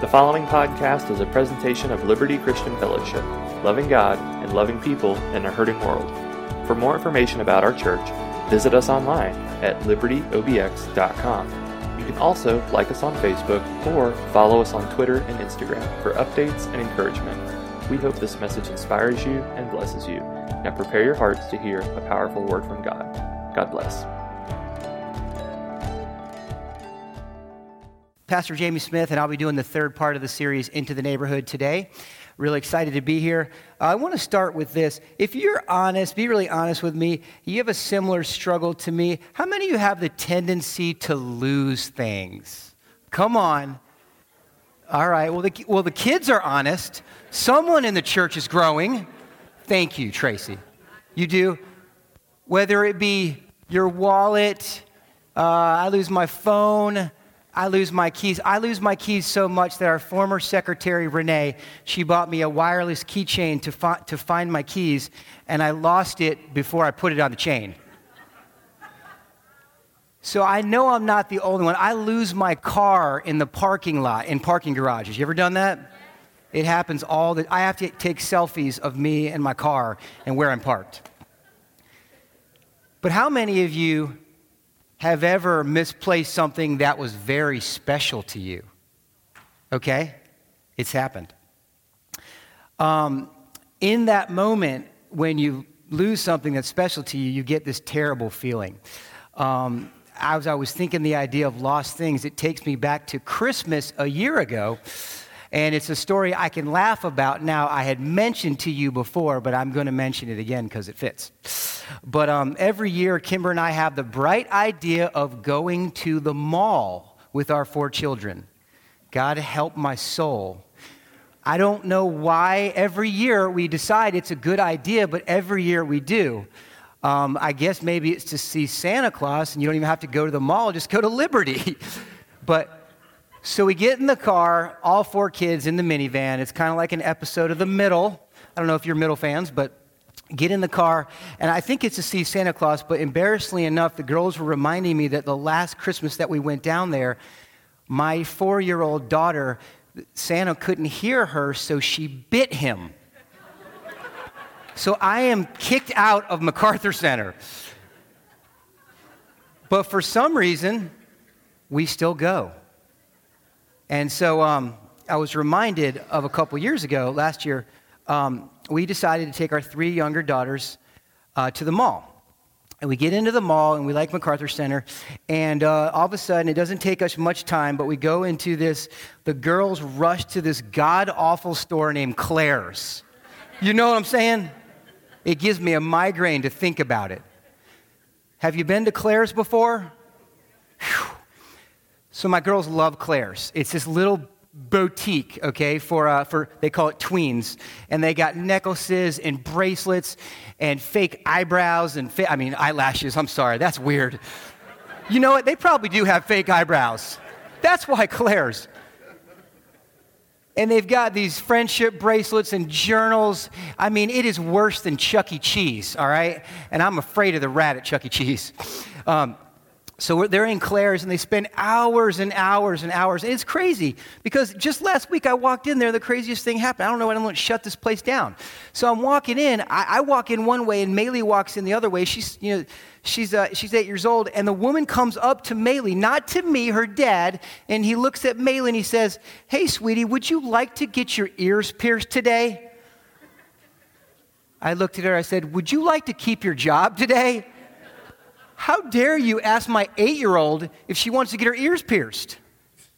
The following podcast is a presentation of Liberty Christian Fellowship, loving God and loving people in a hurting world. For more information about our church, visit us online at libertyobx.com. You can also like us on Facebook or follow us on Twitter and Instagram for updates and encouragement. We hope this message inspires you and blesses you. Now prepare your hearts to hear a powerful word from God. God bless. Pastor Jamie Smith, and I'll be doing the third part of the series, Into the Neighborhood, today. Really excited to be here. Uh, I want to start with this. If you're honest, be really honest with me, you have a similar struggle to me. How many of you have the tendency to lose things? Come on. All right, well, the, well, the kids are honest. Someone in the church is growing. Thank you, Tracy. You do? Whether it be your wallet, uh, I lose my phone, I lose my keys. I lose my keys so much that our former secretary, Renee, she bought me a wireless keychain to, fi- to find my keys, and I lost it before I put it on the chain. So I know I'm not the only one. I lose my car in the parking lot, in parking garages. You ever done that? It happens all the I have to take selfies of me and my car and where I'm parked. But how many of you have ever misplaced something that was very special to you. Okay? It's happened. Um, in that moment, when you lose something that's special to you, you get this terrible feeling. Um, as I was thinking the idea of lost things, it takes me back to Christmas a year ago. And it's a story I can laugh about now. I had mentioned to you before, but I'm going to mention it again because it fits. But um, every year, Kimber and I have the bright idea of going to the mall with our four children. God help my soul. I don't know why every year we decide it's a good idea, but every year we do. Um, I guess maybe it's to see Santa Claus and you don't even have to go to the mall, just go to Liberty. but so we get in the car, all four kids in the minivan. It's kind of like an episode of The Middle. I don't know if you're Middle fans, but get in the car, and I think it's to see Santa Claus, but embarrassingly enough, the girls were reminding me that the last Christmas that we went down there, my four year old daughter, Santa couldn't hear her, so she bit him. so I am kicked out of MacArthur Center. But for some reason, we still go. And so um, I was reminded of a couple years ago, last year, um, we decided to take our three younger daughters uh, to the mall. And we get into the mall and we like MacArthur Center. And uh, all of a sudden, it doesn't take us much time, but we go into this, the girls rush to this god awful store named Claire's. You know what I'm saying? It gives me a migraine to think about it. Have you been to Claire's before? Whew. So my girls love Claire's. It's this little boutique, okay, for, uh, for they call it tweens. And they got necklaces and bracelets and fake eyebrows and, fa- I mean, eyelashes. I'm sorry, that's weird. You know what? They probably do have fake eyebrows. That's why Claire's. And they've got these friendship bracelets and journals. I mean, it is worse than Chuck E. Cheese, all right? And I'm afraid of the rat at Chuck E. Cheese. Um, so they're in Claire's and they spend hours and hours and hours. And it's crazy because just last week I walked in there, the craziest thing happened. I don't know why I don't shut this place down. So I'm walking in. I, I walk in one way and Maylee walks in the other way. She's, you know, she's, uh, she's eight years old. And the woman comes up to Maylee, not to me, her dad. And he looks at Maylee and he says, Hey, sweetie, would you like to get your ears pierced today? I looked at her. I said, Would you like to keep your job today? How dare you ask my eight year old if she wants to get her ears pierced?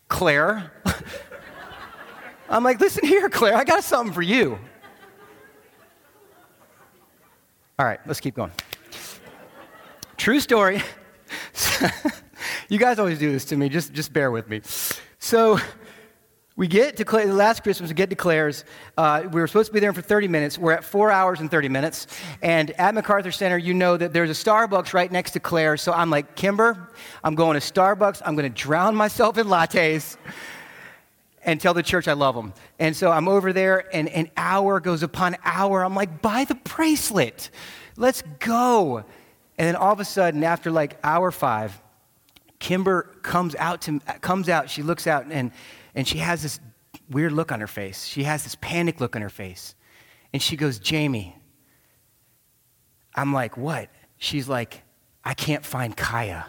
Claire. I'm like, listen here, Claire, I got something for you. All right, let's keep going. True story. you guys always do this to me, just, just bear with me. So, we get to the last Christmas, we get to Claire's. Uh, we were supposed to be there for 30 minutes. We're at four hours and 30 minutes. And at MacArthur Center, you know that there's a Starbucks right next to Claire's. So I'm like, Kimber, I'm going to Starbucks. I'm going to drown myself in lattes and tell the church I love them. And so I'm over there, and an hour goes upon hour. I'm like, buy the bracelet. Let's go. And then all of a sudden, after like hour five, Kimber comes out to comes out. She looks out and and she has this weird look on her face. She has this panic look on her face. And she goes, Jamie. I'm like, what? She's like, I can't find Kaya.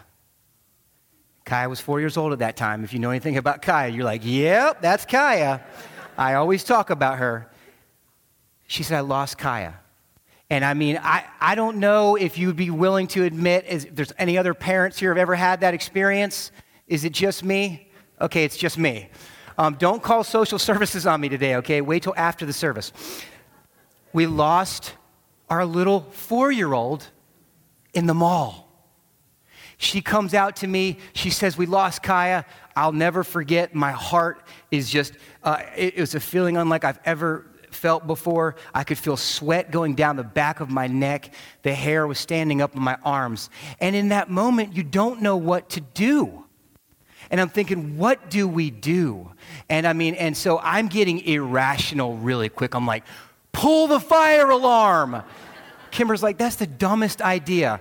Kaya was four years old at that time. If you know anything about Kaya, you're like, yep, that's Kaya. I always talk about her. She said, I lost Kaya. And I mean, I, I don't know if you'd be willing to admit, if there's any other parents here have ever had that experience. Is it just me? Okay, it's just me. Um, don't call social services on me today, okay? Wait till after the service. We lost our little four year old in the mall. She comes out to me. She says, We lost Kaya. I'll never forget. My heart is just, uh, it, it was a feeling unlike I've ever felt before. I could feel sweat going down the back of my neck. The hair was standing up on my arms. And in that moment, you don't know what to do. And I'm thinking, what do we do? And I mean, and so I'm getting irrational really quick. I'm like, pull the fire alarm. Kimber's like, that's the dumbest idea.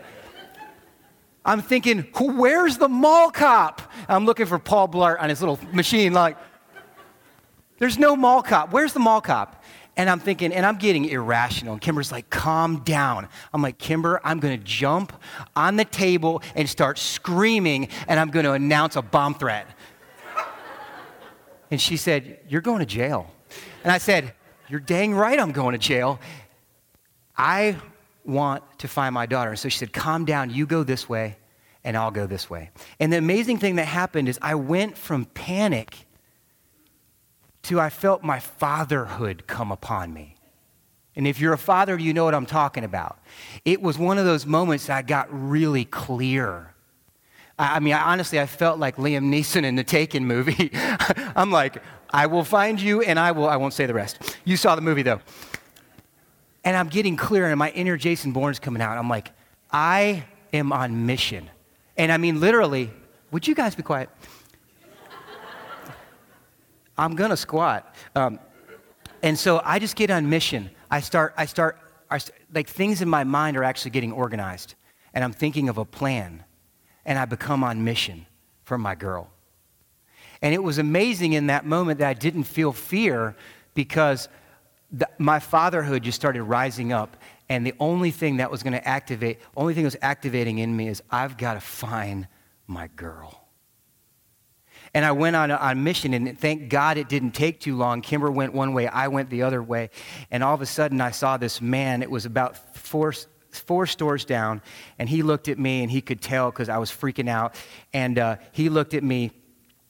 I'm thinking, where's the mall cop? I'm looking for Paul Blart on his little machine, like, there's no mall cop. Where's the mall cop? And I'm thinking, and I'm getting irrational. And Kimber's like, calm down. I'm like, Kimber, I'm going to jump on the table and start screaming, and I'm going to announce a bomb threat. and she said, You're going to jail. And I said, You're dang right I'm going to jail. I want to find my daughter. And so she said, Calm down, you go this way, and I'll go this way. And the amazing thing that happened is I went from panic to I felt my fatherhood come upon me. And if you're a father, you know what I'm talking about. It was one of those moments that I got really clear. I mean, I, honestly, I felt like Liam Neeson in the Taken movie. I'm like, I will find you and I will, I won't say the rest. You saw the movie though. And I'm getting clear, and my inner Jason Bourne's coming out. I'm like, I am on mission. And I mean, literally, would you guys be quiet? I'm gonna squat. Um, and so I just get on mission. I start, I start, I like things in my mind are actually getting organized. And I'm thinking of a plan. And I become on mission for my girl. And it was amazing in that moment that I didn't feel fear because the, my fatherhood just started rising up. And the only thing that was going to activate, only thing that was activating in me is I've got to find my girl. And I went on a mission, and thank God it didn't take too long. Kimber went one way, I went the other way. And all of a sudden, I saw this man. It was about four, four stores down, and he looked at me, and he could tell because I was freaking out. And uh, he looked at me,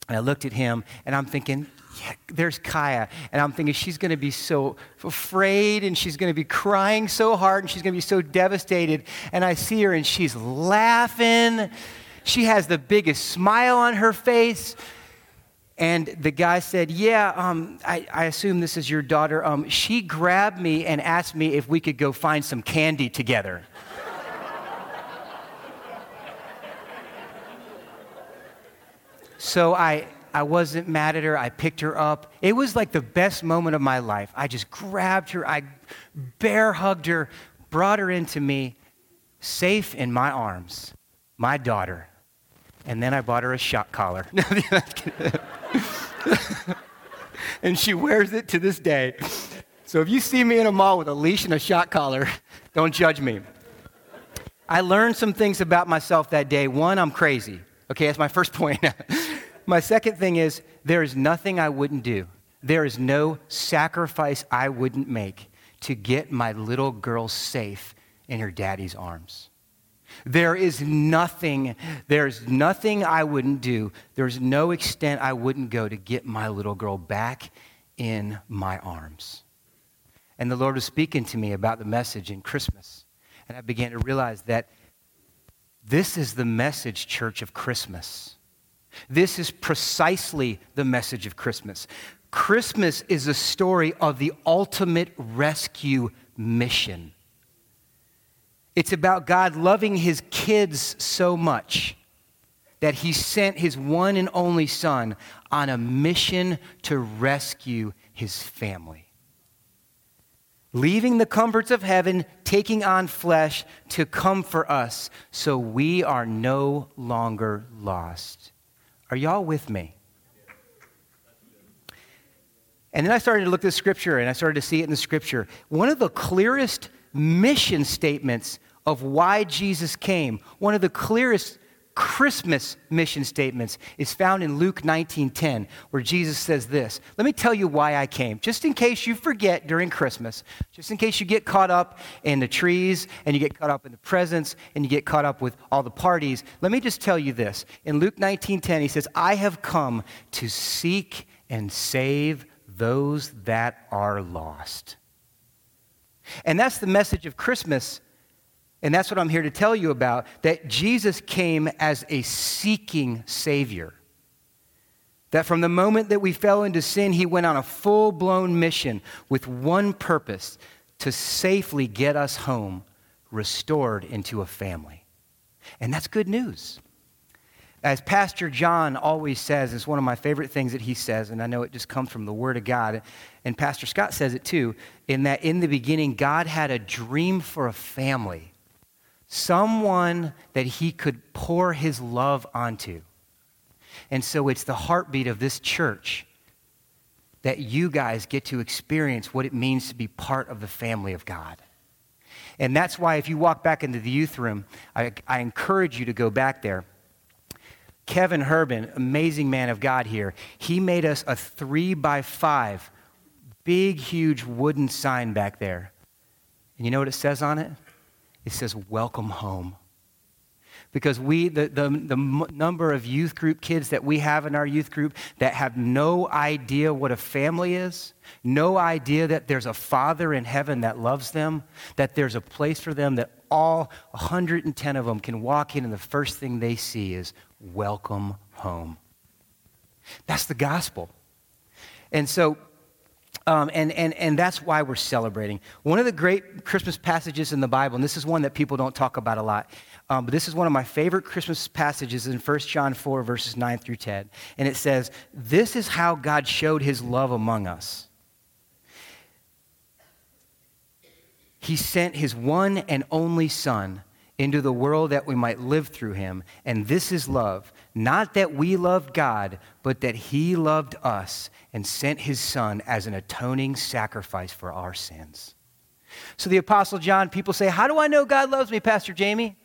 and I looked at him, and I'm thinking, yeah, there's Kaya. And I'm thinking she's going to be so afraid and she's going to be crying so hard and she's going to be so devastated. And I see her and she's laughing. She has the biggest smile on her face. And the guy said, Yeah, um, I, I, assume this is your daughter. Um, she grabbed me and asked me if we could go find some candy together. so I, I wasn't mad at her. I picked her up. It was like the best moment of my life. I just grabbed her, I bear hugged her, brought her into me, safe in my arms, my daughter. And then I bought her a shot collar. and she wears it to this day. So if you see me in a mall with a leash and a shot collar, don't judge me. I learned some things about myself that day. One, I'm crazy. Okay, that's my first point. my second thing is there is nothing I wouldn't do. There is no sacrifice I wouldn't make to get my little girl safe in her daddy's arms. There is nothing, there's nothing I wouldn't do. There's no extent I wouldn't go to get my little girl back in my arms. And the Lord was speaking to me about the message in Christmas. And I began to realize that this is the message, church, of Christmas. This is precisely the message of Christmas. Christmas is a story of the ultimate rescue mission. It's about God loving his kids so much that he sent his one and only son on a mission to rescue his family. Leaving the comforts of heaven, taking on flesh to come for us so we are no longer lost. Are y'all with me? And then I started to look at the scripture and I started to see it in the scripture. One of the clearest mission statements of why Jesus came, one of the clearest Christmas mission statements is found in Luke 19:10 where Jesus says this. Let me tell you why I came. Just in case you forget during Christmas, just in case you get caught up in the trees and you get caught up in the presents and you get caught up with all the parties, let me just tell you this. In Luke 19:10 he says, "I have come to seek and save those that are lost." And that's the message of Christmas and that's what I'm here to tell you about that Jesus came as a seeking Savior. That from the moment that we fell into sin, he went on a full blown mission with one purpose to safely get us home, restored into a family. And that's good news. As Pastor John always says, it's one of my favorite things that he says, and I know it just comes from the Word of God. And Pastor Scott says it too, in that in the beginning, God had a dream for a family someone that he could pour his love onto. And so it's the heartbeat of this church that you guys get to experience what it means to be part of the family of God. And that's why, if you walk back into the youth room, I, I encourage you to go back there. Kevin Herbin, amazing man of God here, he made us a three by five, big, huge wooden sign back there. And you know what it says on it? it says, Welcome home. Because we, the, the, the number of youth group kids that we have in our youth group that have no idea what a family is, no idea that there's a father in heaven that loves them, that there's a place for them, that all 110 of them can walk in and the first thing they see is, Welcome home. That's the gospel. And so um, and, and, and that's why we're celebrating. One of the great Christmas passages in the Bible, and this is one that people don't talk about a lot, um, but this is one of my favorite Christmas passages in 1 John 4, verses 9 through 10. And it says, This is how God showed his love among us. He sent his one and only Son into the world that we might live through him. And this is love. Not that we loved God, but that he loved us and sent his son as an atoning sacrifice for our sins. So the Apostle John, people say, How do I know God loves me, Pastor Jamie?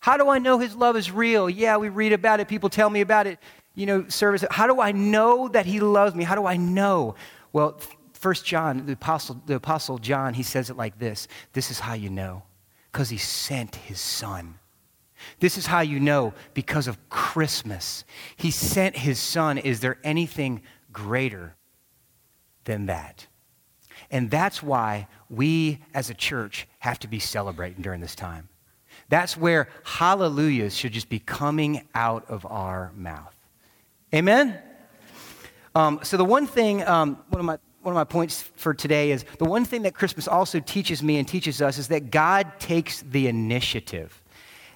How do I know his love is real? Yeah, we read about it, people tell me about it. You know, service. How do I know that he loves me? How do I know? Well, First John, the apostle, the apostle John, he says it like this. This is how you know. Because he sent his son. This is how you know because of Christmas. He sent his son. Is there anything greater than that. And that's why we as a church have to be celebrating during this time. That's where hallelujahs should just be coming out of our mouth. Amen? Um, so, the one thing, um, one, of my, one of my points for today is the one thing that Christmas also teaches me and teaches us is that God takes the initiative.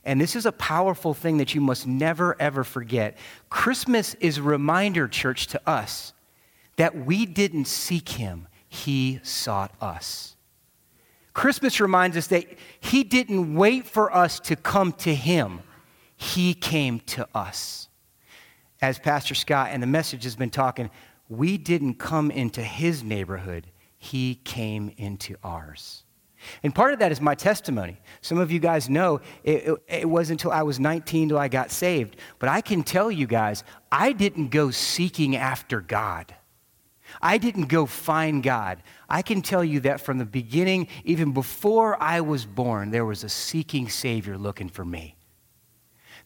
And this is a powerful thing that you must never, ever forget. Christmas is a reminder, church, to us that we didn't seek him, he sought us. Christmas reminds us that he didn't wait for us to come to him, he came to us. As Pastor Scott and the message has been talking, we didn't come into his neighborhood, he came into ours. And part of that is my testimony. Some of you guys know it, it, it wasn't until I was 19 till I got saved. But I can tell you guys, I didn't go seeking after God. I didn't go find God. I can tell you that from the beginning, even before I was born, there was a seeking Savior looking for me.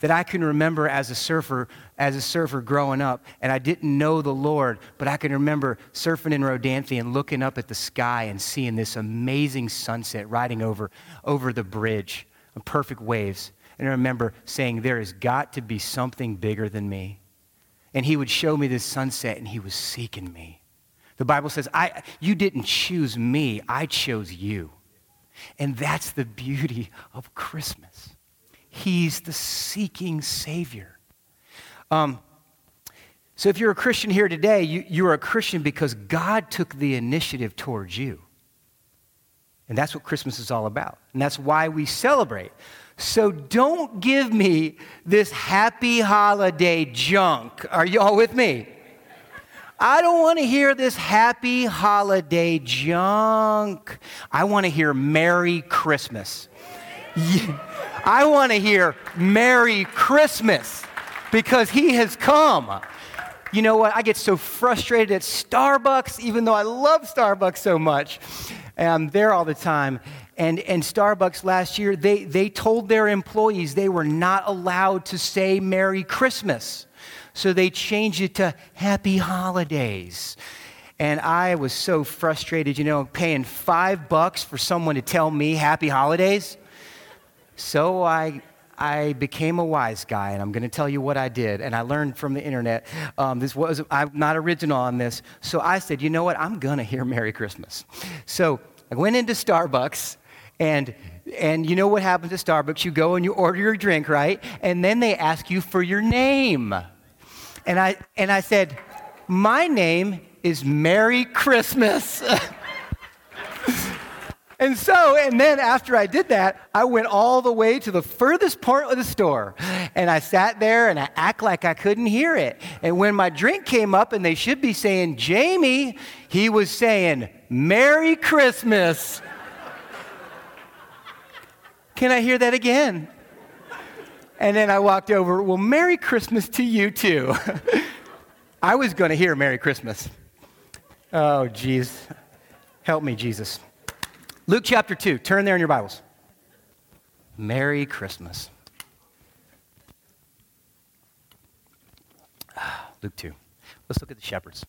That I can remember as a surfer, as a surfer growing up, and I didn't know the Lord, but I can remember surfing in Rodanthe and looking up at the sky and seeing this amazing sunset riding over, over the bridge perfect waves. And I remember saying, There has got to be something bigger than me. And he would show me this sunset, and he was seeking me. The Bible says, I, You didn't choose me, I chose you. And that's the beauty of Christmas. He's the seeking Savior. Um, so if you're a Christian here today, you, you're a Christian because God took the initiative towards you. And that's what Christmas is all about. And that's why we celebrate. So don't give me this happy holiday junk. Are you all with me? I don't want to hear this happy holiday junk. I want to hear Merry Christmas. I want to hear Merry Christmas because He has come. You know what? I get so frustrated at Starbucks, even though I love Starbucks so much. And I'm there all the time. And, and Starbucks last year, they, they told their employees they were not allowed to say Merry Christmas. So they changed it to Happy Holidays. And I was so frustrated, you know, paying five bucks for someone to tell me Happy Holidays. So I I became a wise guy, and I'm going to tell you what I did. And I learned from the internet. Um, this was I'm not original on this, so I said, you know what? I'm going to hear Merry Christmas. So I went into Starbucks, and and you know what happens at Starbucks? You go and you order your drink, right? And then they ask you for your name. And I and I said, my name is Merry Christmas. And so, and then after I did that, I went all the way to the furthest part of the store. And I sat there and I act like I couldn't hear it. And when my drink came up and they should be saying, Jamie, he was saying, Merry Christmas. Can I hear that again? And then I walked over, well, Merry Christmas to you too. I was going to hear Merry Christmas. Oh, jeez. Help me, Jesus. Luke chapter 2. Turn there in your Bibles. Merry Christmas. Luke 2. Let's look at the shepherds.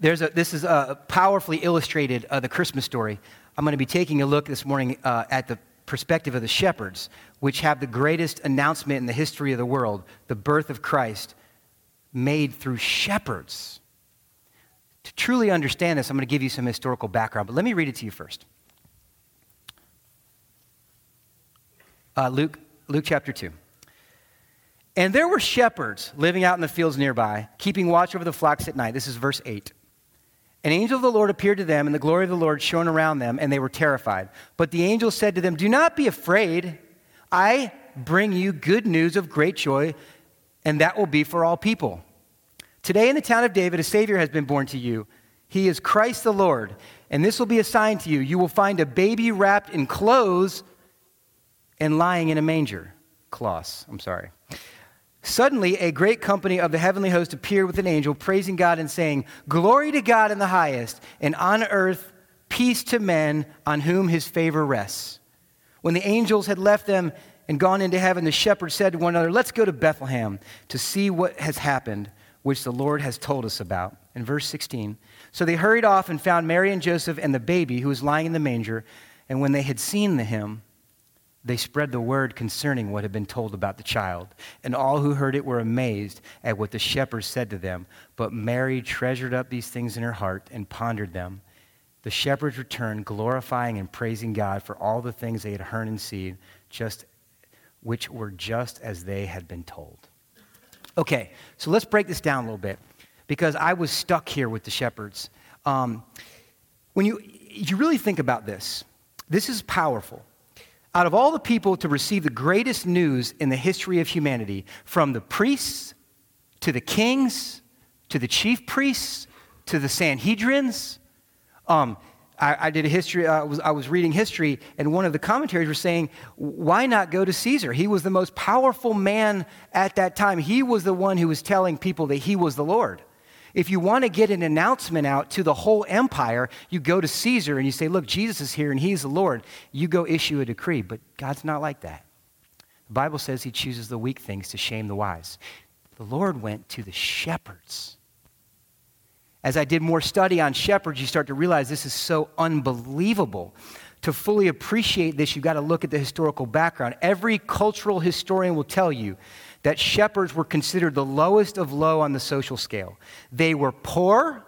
There's a, this is a powerfully illustrated, uh, the Christmas story. I'm going to be taking a look this morning uh, at the perspective of the shepherds, which have the greatest announcement in the history of the world the birth of Christ made through shepherds. To truly understand this, I'm going to give you some historical background, but let me read it to you first. Uh, Luke, Luke chapter 2. And there were shepherds living out in the fields nearby, keeping watch over the flocks at night. This is verse 8. An angel of the Lord appeared to them, and the glory of the Lord shone around them, and they were terrified. But the angel said to them, Do not be afraid. I bring you good news of great joy, and that will be for all people. Today in the town of David, a Savior has been born to you. He is Christ the Lord. And this will be a sign to you. You will find a baby wrapped in clothes and lying in a manger. Cloths, I'm sorry. Suddenly, a great company of the heavenly host appeared with an angel, praising God and saying, Glory to God in the highest, and on earth, peace to men on whom his favor rests. When the angels had left them and gone into heaven, the shepherds said to one another, Let's go to Bethlehem to see what has happened which the Lord has told us about. In verse 16, so they hurried off and found Mary and Joseph and the baby who was lying in the manger. And when they had seen the him, they spread the word concerning what had been told about the child. And all who heard it were amazed at what the shepherds said to them. But Mary treasured up these things in her heart and pondered them. The shepherds returned, glorifying and praising God for all the things they had heard and seen, just, which were just as they had been told. Okay, so let's break this down a little bit because I was stuck here with the shepherds. Um, when you, you really think about this, this is powerful. Out of all the people to receive the greatest news in the history of humanity, from the priests to the kings to the chief priests to the Sanhedrins, um, I, I, did a history, uh, was, I was reading history, and one of the commentaries were saying, why not go to Caesar? He was the most powerful man at that time. He was the one who was telling people that he was the Lord. If you want to get an announcement out to the whole empire, you go to Caesar and you say, Look, Jesus is here and he's the Lord. You go issue a decree. But God's not like that. The Bible says he chooses the weak things to shame the wise. The Lord went to the shepherds as I did more study on shepherds, you start to realize this is so unbelievable. To fully appreciate this, you've got to look at the historical background. Every cultural historian will tell you that shepherds were considered the lowest of low on the social scale. They were poor,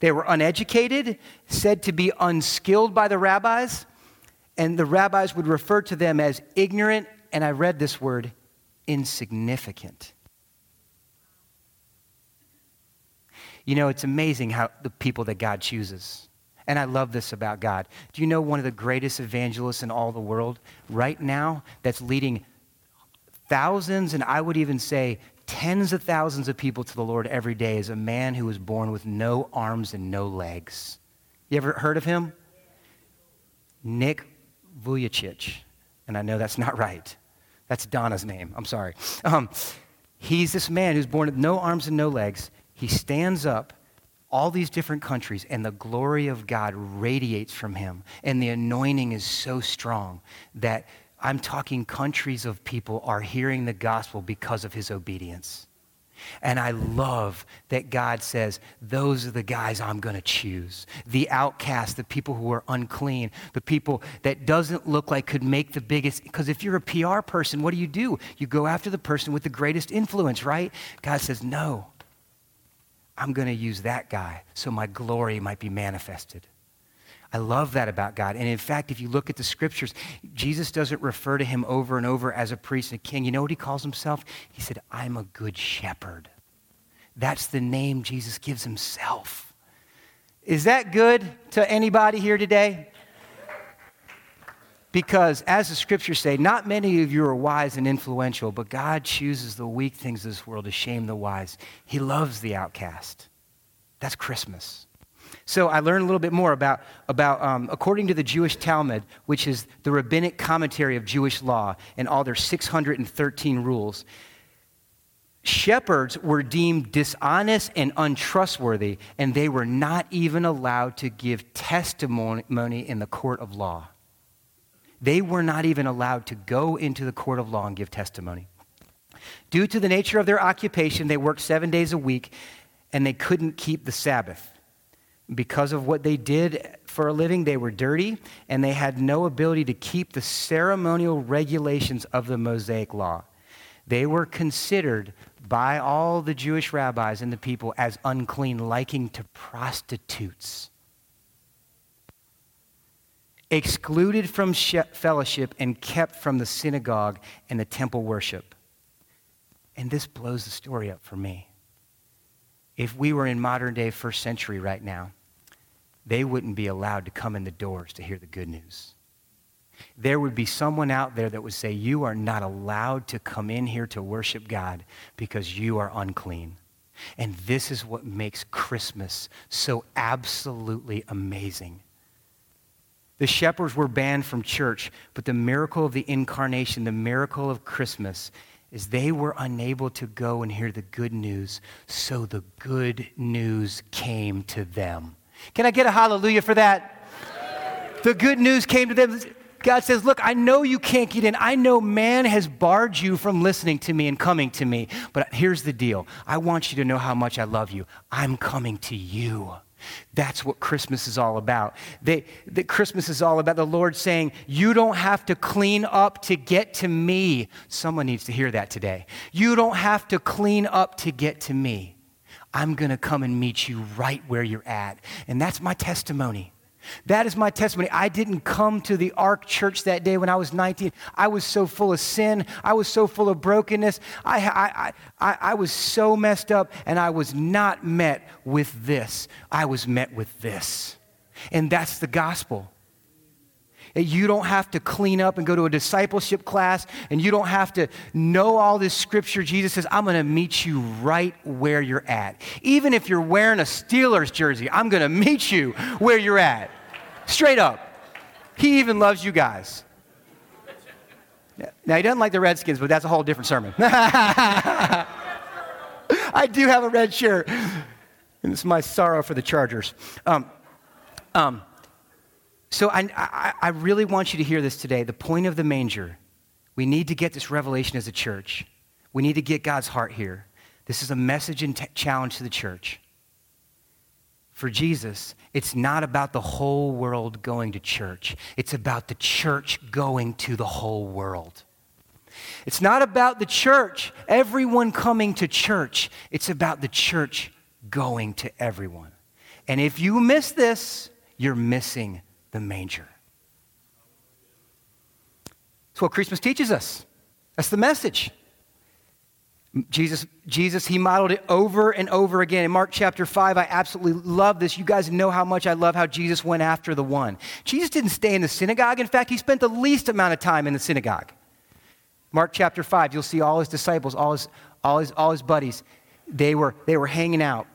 they were uneducated, said to be unskilled by the rabbis, and the rabbis would refer to them as ignorant, and I read this word, insignificant. You know, it's amazing how the people that God chooses. And I love this about God. Do you know one of the greatest evangelists in all the world right now that's leading thousands and I would even say tens of thousands of people to the Lord every day is a man who was born with no arms and no legs. You ever heard of him? Nick Vujicic. And I know that's not right. That's Donna's name. I'm sorry. Um, he's this man who's born with no arms and no legs. He stands up all these different countries, and the glory of God radiates from him. And the anointing is so strong that I'm talking countries of people are hearing the gospel because of his obedience. And I love that God says, those are the guys I'm going to choose. The outcasts, the people who are unclean, the people that doesn't look like could make the biggest. Because if you're a PR person, what do you do? You go after the person with the greatest influence, right? God says, no. I'm going to use that guy so my glory might be manifested. I love that about God. And in fact, if you look at the scriptures, Jesus doesn't refer to him over and over as a priest and a king. You know what he calls himself? He said, I'm a good shepherd. That's the name Jesus gives himself. Is that good to anybody here today? Because, as the scriptures say, not many of you are wise and influential, but God chooses the weak things of this world to shame the wise. He loves the outcast. That's Christmas. So I learned a little bit more about, about um, according to the Jewish Talmud, which is the rabbinic commentary of Jewish law and all their 613 rules, shepherds were deemed dishonest and untrustworthy, and they were not even allowed to give testimony in the court of law. They were not even allowed to go into the court of law and give testimony. Due to the nature of their occupation, they worked seven days a week and they couldn't keep the Sabbath because of what they did for a living, they were dirty and they had no ability to keep the ceremonial regulations of the Mosaic law. They were considered by all the Jewish rabbis and the people as unclean, liking to prostitutes. Excluded from fellowship and kept from the synagogue and the temple worship. And this blows the story up for me. If we were in modern day first century right now, they wouldn't be allowed to come in the doors to hear the good news. There would be someone out there that would say, You are not allowed to come in here to worship God because you are unclean. And this is what makes Christmas so absolutely amazing. The shepherds were banned from church, but the miracle of the incarnation, the miracle of Christmas, is they were unable to go and hear the good news, so the good news came to them. Can I get a hallelujah for that? The good news came to them. God says, Look, I know you can't get in. I know man has barred you from listening to me and coming to me. But here's the deal I want you to know how much I love you. I'm coming to you. That's what Christmas is all about. They, the Christmas is all about the Lord saying, You don't have to clean up to get to me. Someone needs to hear that today. You don't have to clean up to get to me. I'm going to come and meet you right where you're at. And that's my testimony. That is my testimony. I didn't come to the Ark Church that day when I was 19. I was so full of sin. I was so full of brokenness. I, I, I, I was so messed up, and I was not met with this. I was met with this. And that's the gospel. You don't have to clean up and go to a discipleship class, and you don't have to know all this scripture. Jesus says, I'm going to meet you right where you're at. Even if you're wearing a Steelers jersey, I'm going to meet you where you're at. Straight up. He even loves you guys. Now, he doesn't like the Redskins, but that's a whole different sermon. I do have a red shirt, and it's my sorrow for the Chargers. Um, um, so I, I, I, really want you to hear this today. The point of the manger, we need to get this revelation as a church. We need to get God's heart here. This is a message and t- challenge to the church. For Jesus, it's not about the whole world going to church. It's about the church going to the whole world. It's not about the church, everyone coming to church. It's about the church going to everyone. And if you miss this, you're missing the manger. That's what Christmas teaches us. That's the message. Jesus, Jesus, he modeled it over and over again. In Mark chapter 5, I absolutely love this. You guys know how much I love how Jesus went after the one. Jesus didn't stay in the synagogue. In fact, he spent the least amount of time in the synagogue. Mark chapter 5, you'll see all his disciples, all his, all his, all his buddies, they were, they were hanging out.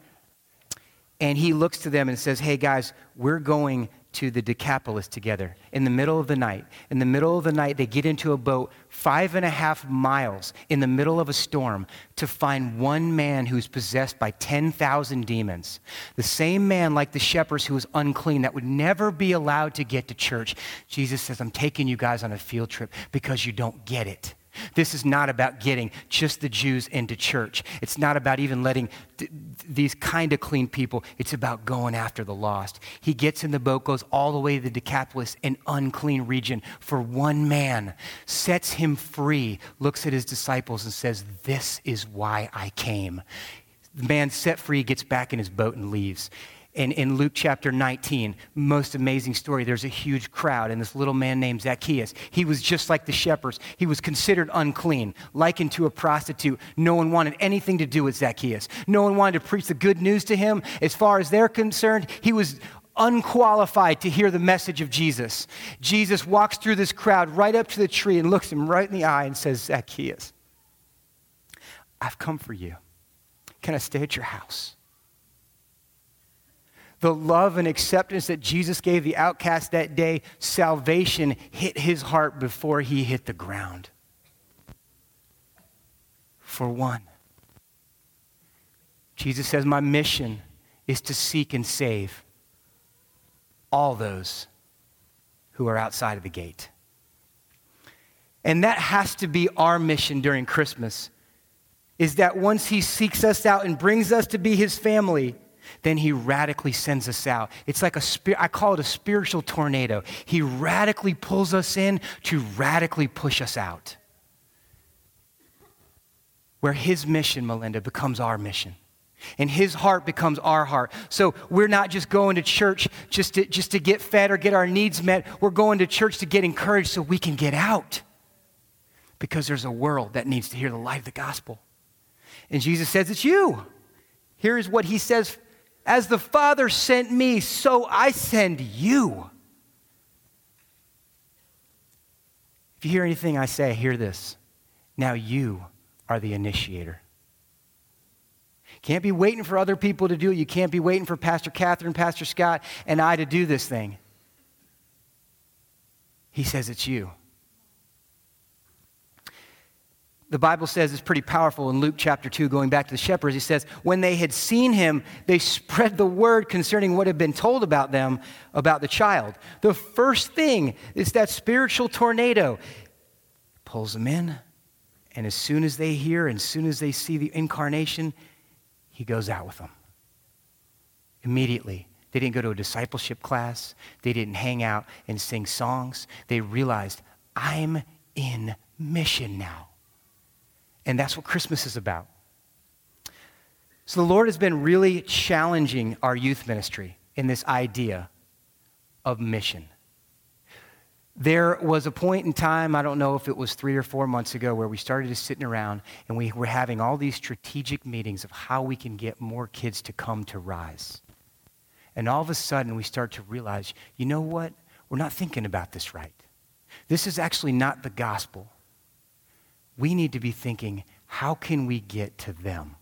And he looks to them and says, Hey guys, we're going to the Decapolis together in the middle of the night. In the middle of the night, they get into a boat five and a half miles in the middle of a storm to find one man who's possessed by 10,000 demons. The same man, like the shepherds, who was unclean, that would never be allowed to get to church. Jesus says, I'm taking you guys on a field trip because you don't get it. This is not about getting just the Jews into church. It's not about even letting th- these kind of clean people. It's about going after the lost. He gets in the boat, goes all the way to the Decapolis, an unclean region, for one man, sets him free, looks at his disciples, and says, This is why I came. The man set free gets back in his boat and leaves in, in Luke chapter 19, most amazing story. There's a huge crowd, and this little man named Zacchaeus, he was just like the shepherds. He was considered unclean, likened to a prostitute. No one wanted anything to do with Zacchaeus. No one wanted to preach the good news to him. As far as they're concerned, he was unqualified to hear the message of Jesus. Jesus walks through this crowd right up to the tree and looks him right in the eye and says, Zacchaeus, I've come for you. Can I stay at your house? The love and acceptance that Jesus gave the outcast that day, salvation hit his heart before he hit the ground. For one, Jesus says, My mission is to seek and save all those who are outside of the gate. And that has to be our mission during Christmas. Is that once he seeks us out and brings us to be his family, then he radically sends us out. It's like a spirit, I call it a spiritual tornado. He radically pulls us in to radically push us out. Where his mission, Melinda, becomes our mission. And his heart becomes our heart. So we're not just going to church just to, just to get fed or get our needs met. We're going to church to get encouraged so we can get out. Because there's a world that needs to hear the light of the gospel. And Jesus says, It's you. Here's what he says as the Father sent me, so I send you. If you hear anything I say, hear this. Now you are the initiator. Can't be waiting for other people to do it. You can't be waiting for Pastor Catherine, Pastor Scott, and I to do this thing. He says it's you the Bible says is pretty powerful in Luke chapter 2, going back to the shepherds. He says, When they had seen him, they spread the word concerning what had been told about them about the child. The first thing is that spiritual tornado pulls them in, and as soon as they hear, and as soon as they see the incarnation, he goes out with them. Immediately. They didn't go to a discipleship class, they didn't hang out and sing songs. They realized, I'm in mission now. And that's what Christmas is about. So the Lord has been really challenging our youth ministry in this idea of mission. There was a point in time, I don't know if it was three or four months ago, where we started just sitting around and we were having all these strategic meetings of how we can get more kids to come to Rise. And all of a sudden, we start to realize, you know what? We're not thinking about this right. This is actually not the gospel we need to be thinking, how can we get to them?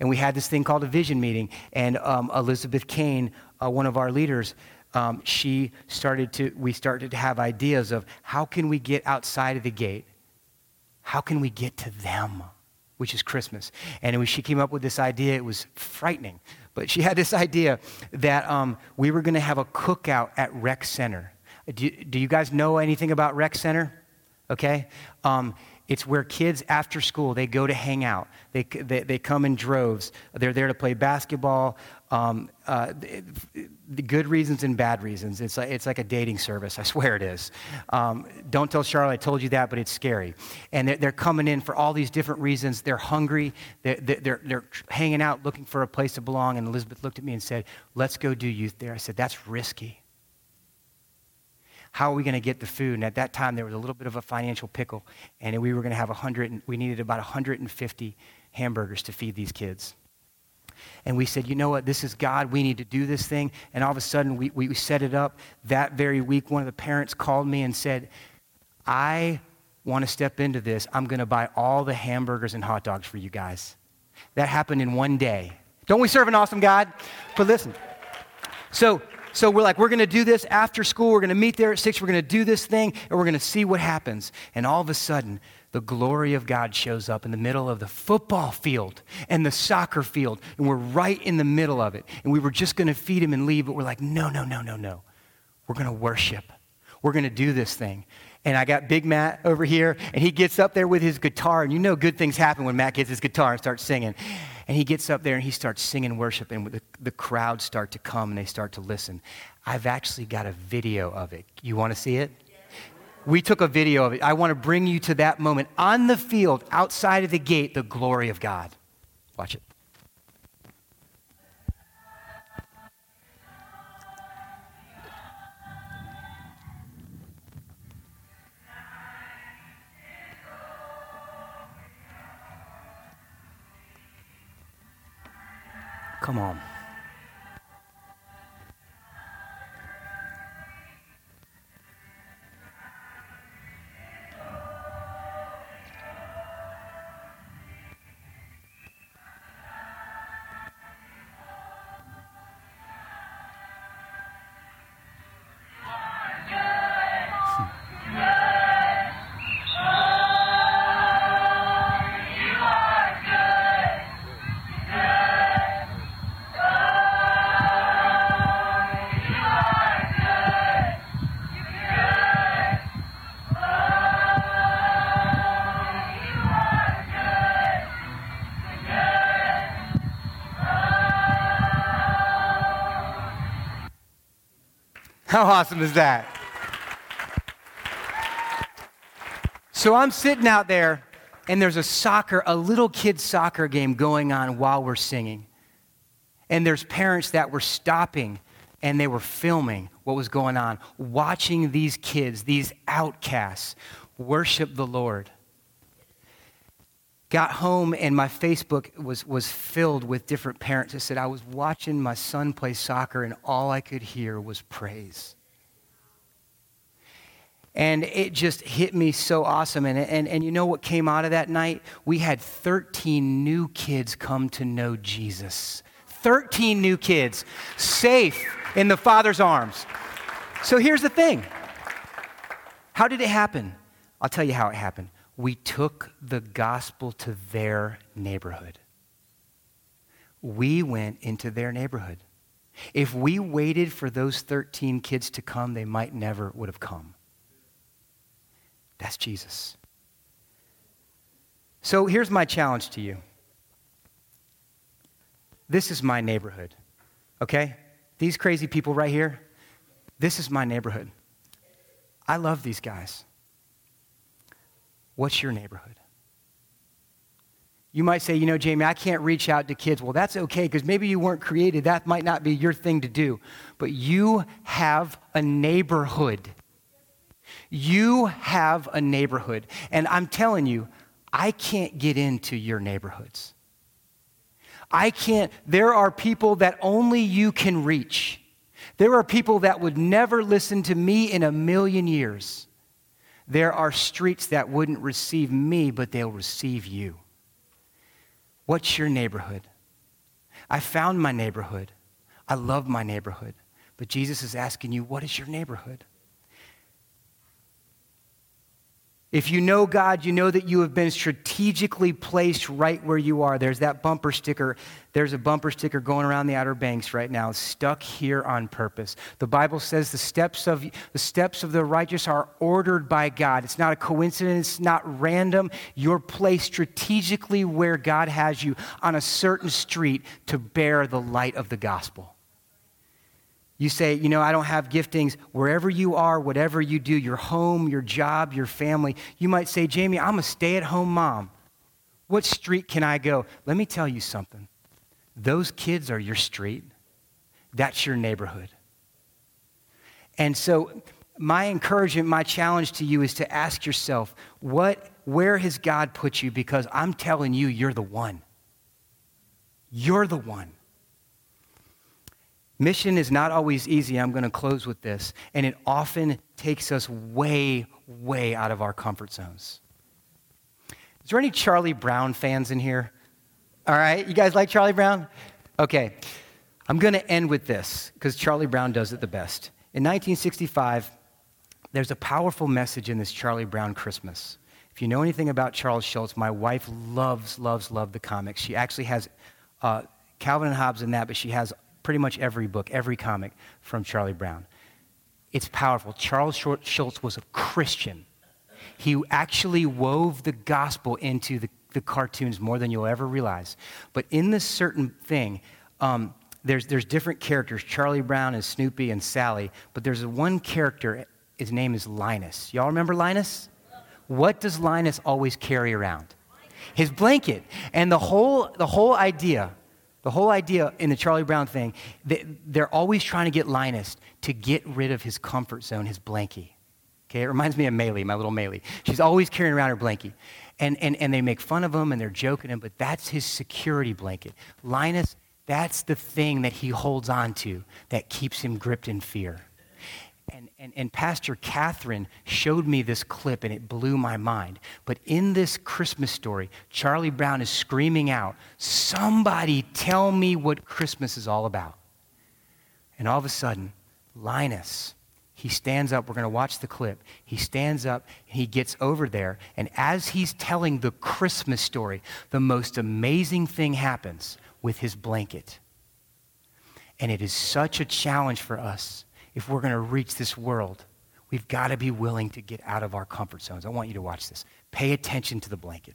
And we had this thing called a vision meeting, and um, Elizabeth Kane, uh, one of our leaders, um, she started to, we started to have ideas of how can we get outside of the gate? How can we get to them? Which is Christmas. And when she came up with this idea, it was frightening. But she had this idea that um, we were going to have a cookout at Rec Center. Do, do you guys know anything about Rec Center? Okay? Um, it's where kids after school, they go to hang out. They, they, they come in droves. They're there to play basketball. Um, uh, the good reasons and bad reasons. It's like, it's like a dating service. I swear it is. Um, don't tell Charlotte I told you that, but it's scary. And they're, they're coming in for all these different reasons. They're hungry. They're, they're, they're hanging out looking for a place to belong. And Elizabeth looked at me and said, Let's go do youth there. I said, That's risky how are we going to get the food? And at that time, there was a little bit of a financial pickle, and we were going to have 100, we needed about 150 hamburgers to feed these kids. And we said, you know what, this is God. We need to do this thing. And all of a sudden, we, we set it up. That very week, one of the parents called me and said, I want to step into this, I'm going to buy all the hamburgers and hot dogs for you guys. That happened in one day. Don't we serve an awesome God? But listen. So, so we're like, we're going to do this after school. We're going to meet there at six. We're going to do this thing, and we're going to see what happens. And all of a sudden, the glory of God shows up in the middle of the football field and the soccer field, and we're right in the middle of it. And we were just going to feed him and leave, but we're like, no, no, no, no, no. We're going to worship. We're going to do this thing. And I got Big Matt over here, and he gets up there with his guitar, and you know good things happen when Matt gets his guitar and starts singing. And he gets up there and he starts singing worship, and the, the crowds start to come and they start to listen. I've actually got a video of it. You want to see it? We took a video of it. I want to bring you to that moment on the field, outside of the gate, the glory of God. Watch it. Come on. How awesome is that? So I'm sitting out there, and there's a soccer, a little kid soccer game going on while we're singing. And there's parents that were stopping and they were filming what was going on, watching these kids, these outcasts, worship the Lord. Got home and my Facebook was, was filled with different parents that said, I was watching my son play soccer and all I could hear was praise. And it just hit me so awesome. And, and, and you know what came out of that night? We had 13 new kids come to know Jesus. 13 new kids, safe in the Father's arms. So here's the thing how did it happen? I'll tell you how it happened we took the gospel to their neighborhood. We went into their neighborhood. If we waited for those 13 kids to come, they might never would have come. That's Jesus. So here's my challenge to you. This is my neighborhood, okay? These crazy people right here, this is my neighborhood. I love these guys. What's your neighborhood? You might say, you know, Jamie, I can't reach out to kids. Well, that's okay because maybe you weren't created. That might not be your thing to do. But you have a neighborhood. You have a neighborhood. And I'm telling you, I can't get into your neighborhoods. I can't. There are people that only you can reach. There are people that would never listen to me in a million years. There are streets that wouldn't receive me, but they'll receive you. What's your neighborhood? I found my neighborhood. I love my neighborhood. But Jesus is asking you, what is your neighborhood? If you know God, you know that you have been strategically placed right where you are. There's that bumper sticker. There's a bumper sticker going around the Outer Banks right now, stuck here on purpose. The Bible says the steps of the steps of the righteous are ordered by God. It's not a coincidence, it's not random. You're placed strategically where God has you on a certain street to bear the light of the gospel. You say, you know, I don't have giftings. Wherever you are, whatever you do, your home, your job, your family, you might say, Jamie, I'm a stay at home mom. What street can I go? Let me tell you something. Those kids are your street, that's your neighborhood. And so, my encouragement, my challenge to you is to ask yourself, what, where has God put you? Because I'm telling you, you're the one. You're the one. Mission is not always easy. I'm going to close with this. And it often takes us way, way out of our comfort zones. Is there any Charlie Brown fans in here? All right, you guys like Charlie Brown? Okay, I'm going to end with this because Charlie Brown does it the best. In 1965, there's a powerful message in this Charlie Brown Christmas. If you know anything about Charles Schulz, my wife loves, loves, loves the comics. She actually has uh, Calvin and Hobbes in that, but she has pretty much every book, every comic from Charlie Brown. It's powerful. Charles Schulz was a Christian. He actually wove the gospel into the, the cartoons more than you'll ever realize. But in this certain thing, um, there's, there's different characters. Charlie Brown and Snoopy and Sally. But there's one character, his name is Linus. Y'all remember Linus? What does Linus always carry around? His blanket. And the whole, the whole idea, the whole idea in the Charlie Brown thing, they, they're always trying to get Linus to get rid of his comfort zone, his blankie. Okay, it reminds me of Maylee, my little Maylee. She's always carrying around her blankie. And, and, and they make fun of him and they're joking him, but that's his security blanket. Linus, that's the thing that he holds on to that keeps him gripped in fear. And, and, Pastor Catherine showed me this clip and it blew my mind. But in this Christmas story, Charlie Brown is screaming out, Somebody tell me what Christmas is all about. And all of a sudden, Linus, he stands up. We're going to watch the clip. He stands up, he gets over there, and as he's telling the Christmas story, the most amazing thing happens with his blanket. And it is such a challenge for us if we're going to reach this world. We've got to be willing to get out of our comfort zones. I want you to watch this. Pay attention to the blanket.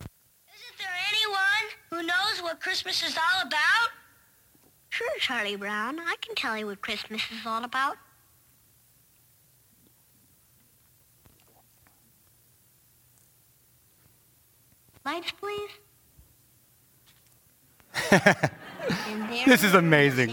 Isn't there anyone who knows what Christmas is all about? Sure, Charlie Brown. I can tell you what Christmas is all about. Lights, please. this is amazing.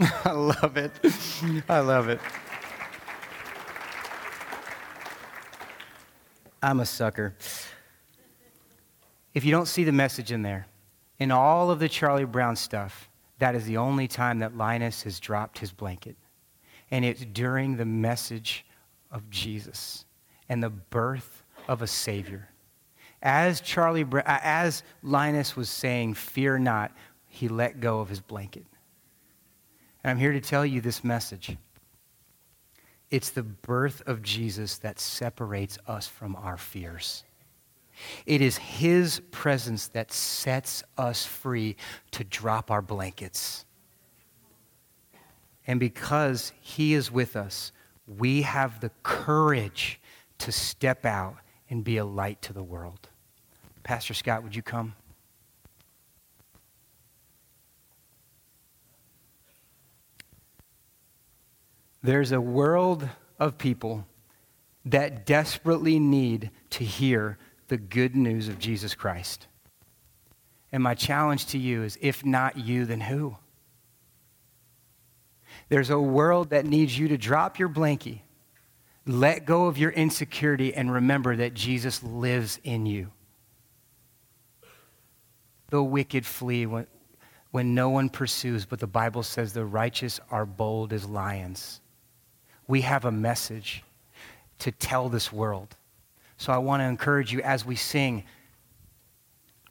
I love it. I love it. I'm a sucker. If you don't see the message in there, in all of the Charlie Brown stuff, that is the only time that Linus has dropped his blanket. And it's during the message of Jesus and the birth of a Savior. As Charlie, as Linus was saying, fear not, he let go of his blanket. And I'm here to tell you this message. It's the birth of Jesus that separates us from our fears. It is his presence that sets us free to drop our blankets. And because he is with us, we have the courage to step out and be a light to the world. Pastor Scott, would you come? There's a world of people that desperately need to hear the good news of Jesus Christ. And my challenge to you is if not you, then who? There's a world that needs you to drop your blankie, let go of your insecurity, and remember that Jesus lives in you. The wicked flee when, when no one pursues, but the Bible says the righteous are bold as lions. We have a message to tell this world. So I want to encourage you as we sing,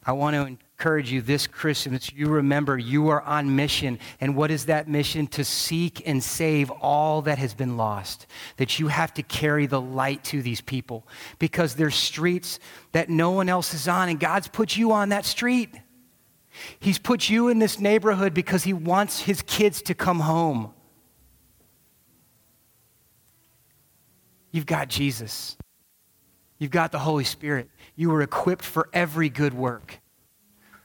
I want to encourage you this Christmas, you remember you are on mission. And what is that mission? To seek and save all that has been lost. That you have to carry the light to these people because there's streets that no one else is on, and God's put you on that street. He's put you in this neighborhood because He wants His kids to come home. You've got Jesus. You've got the Holy Spirit. You are equipped for every good work.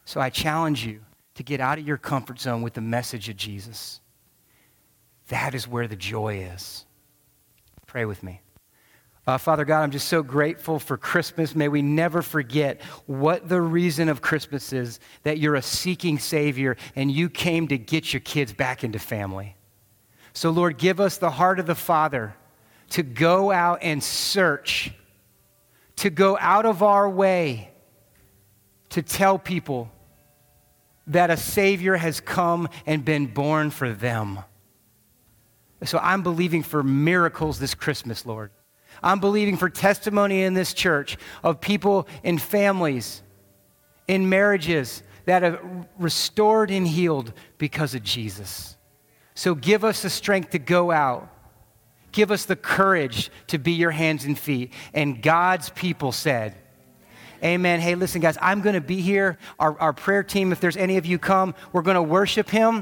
So I challenge you to get out of your comfort zone with the message of Jesus. That is where the joy is. Pray with me. Uh, Father God, I'm just so grateful for Christmas. May we never forget what the reason of Christmas is that you're a seeking Savior and you came to get your kids back into family. So, Lord, give us the heart of the Father to go out and search, to go out of our way to tell people that a Savior has come and been born for them. So I'm believing for miracles this Christmas, Lord. I'm believing for testimony in this church of people in families, in marriages that are restored and healed because of Jesus. So give us the strength to go out. Give us the courage to be your hands and feet. And God's people said, Amen. Hey, listen, guys, I'm going to be here. Our, our prayer team, if there's any of you come, we're going to worship him.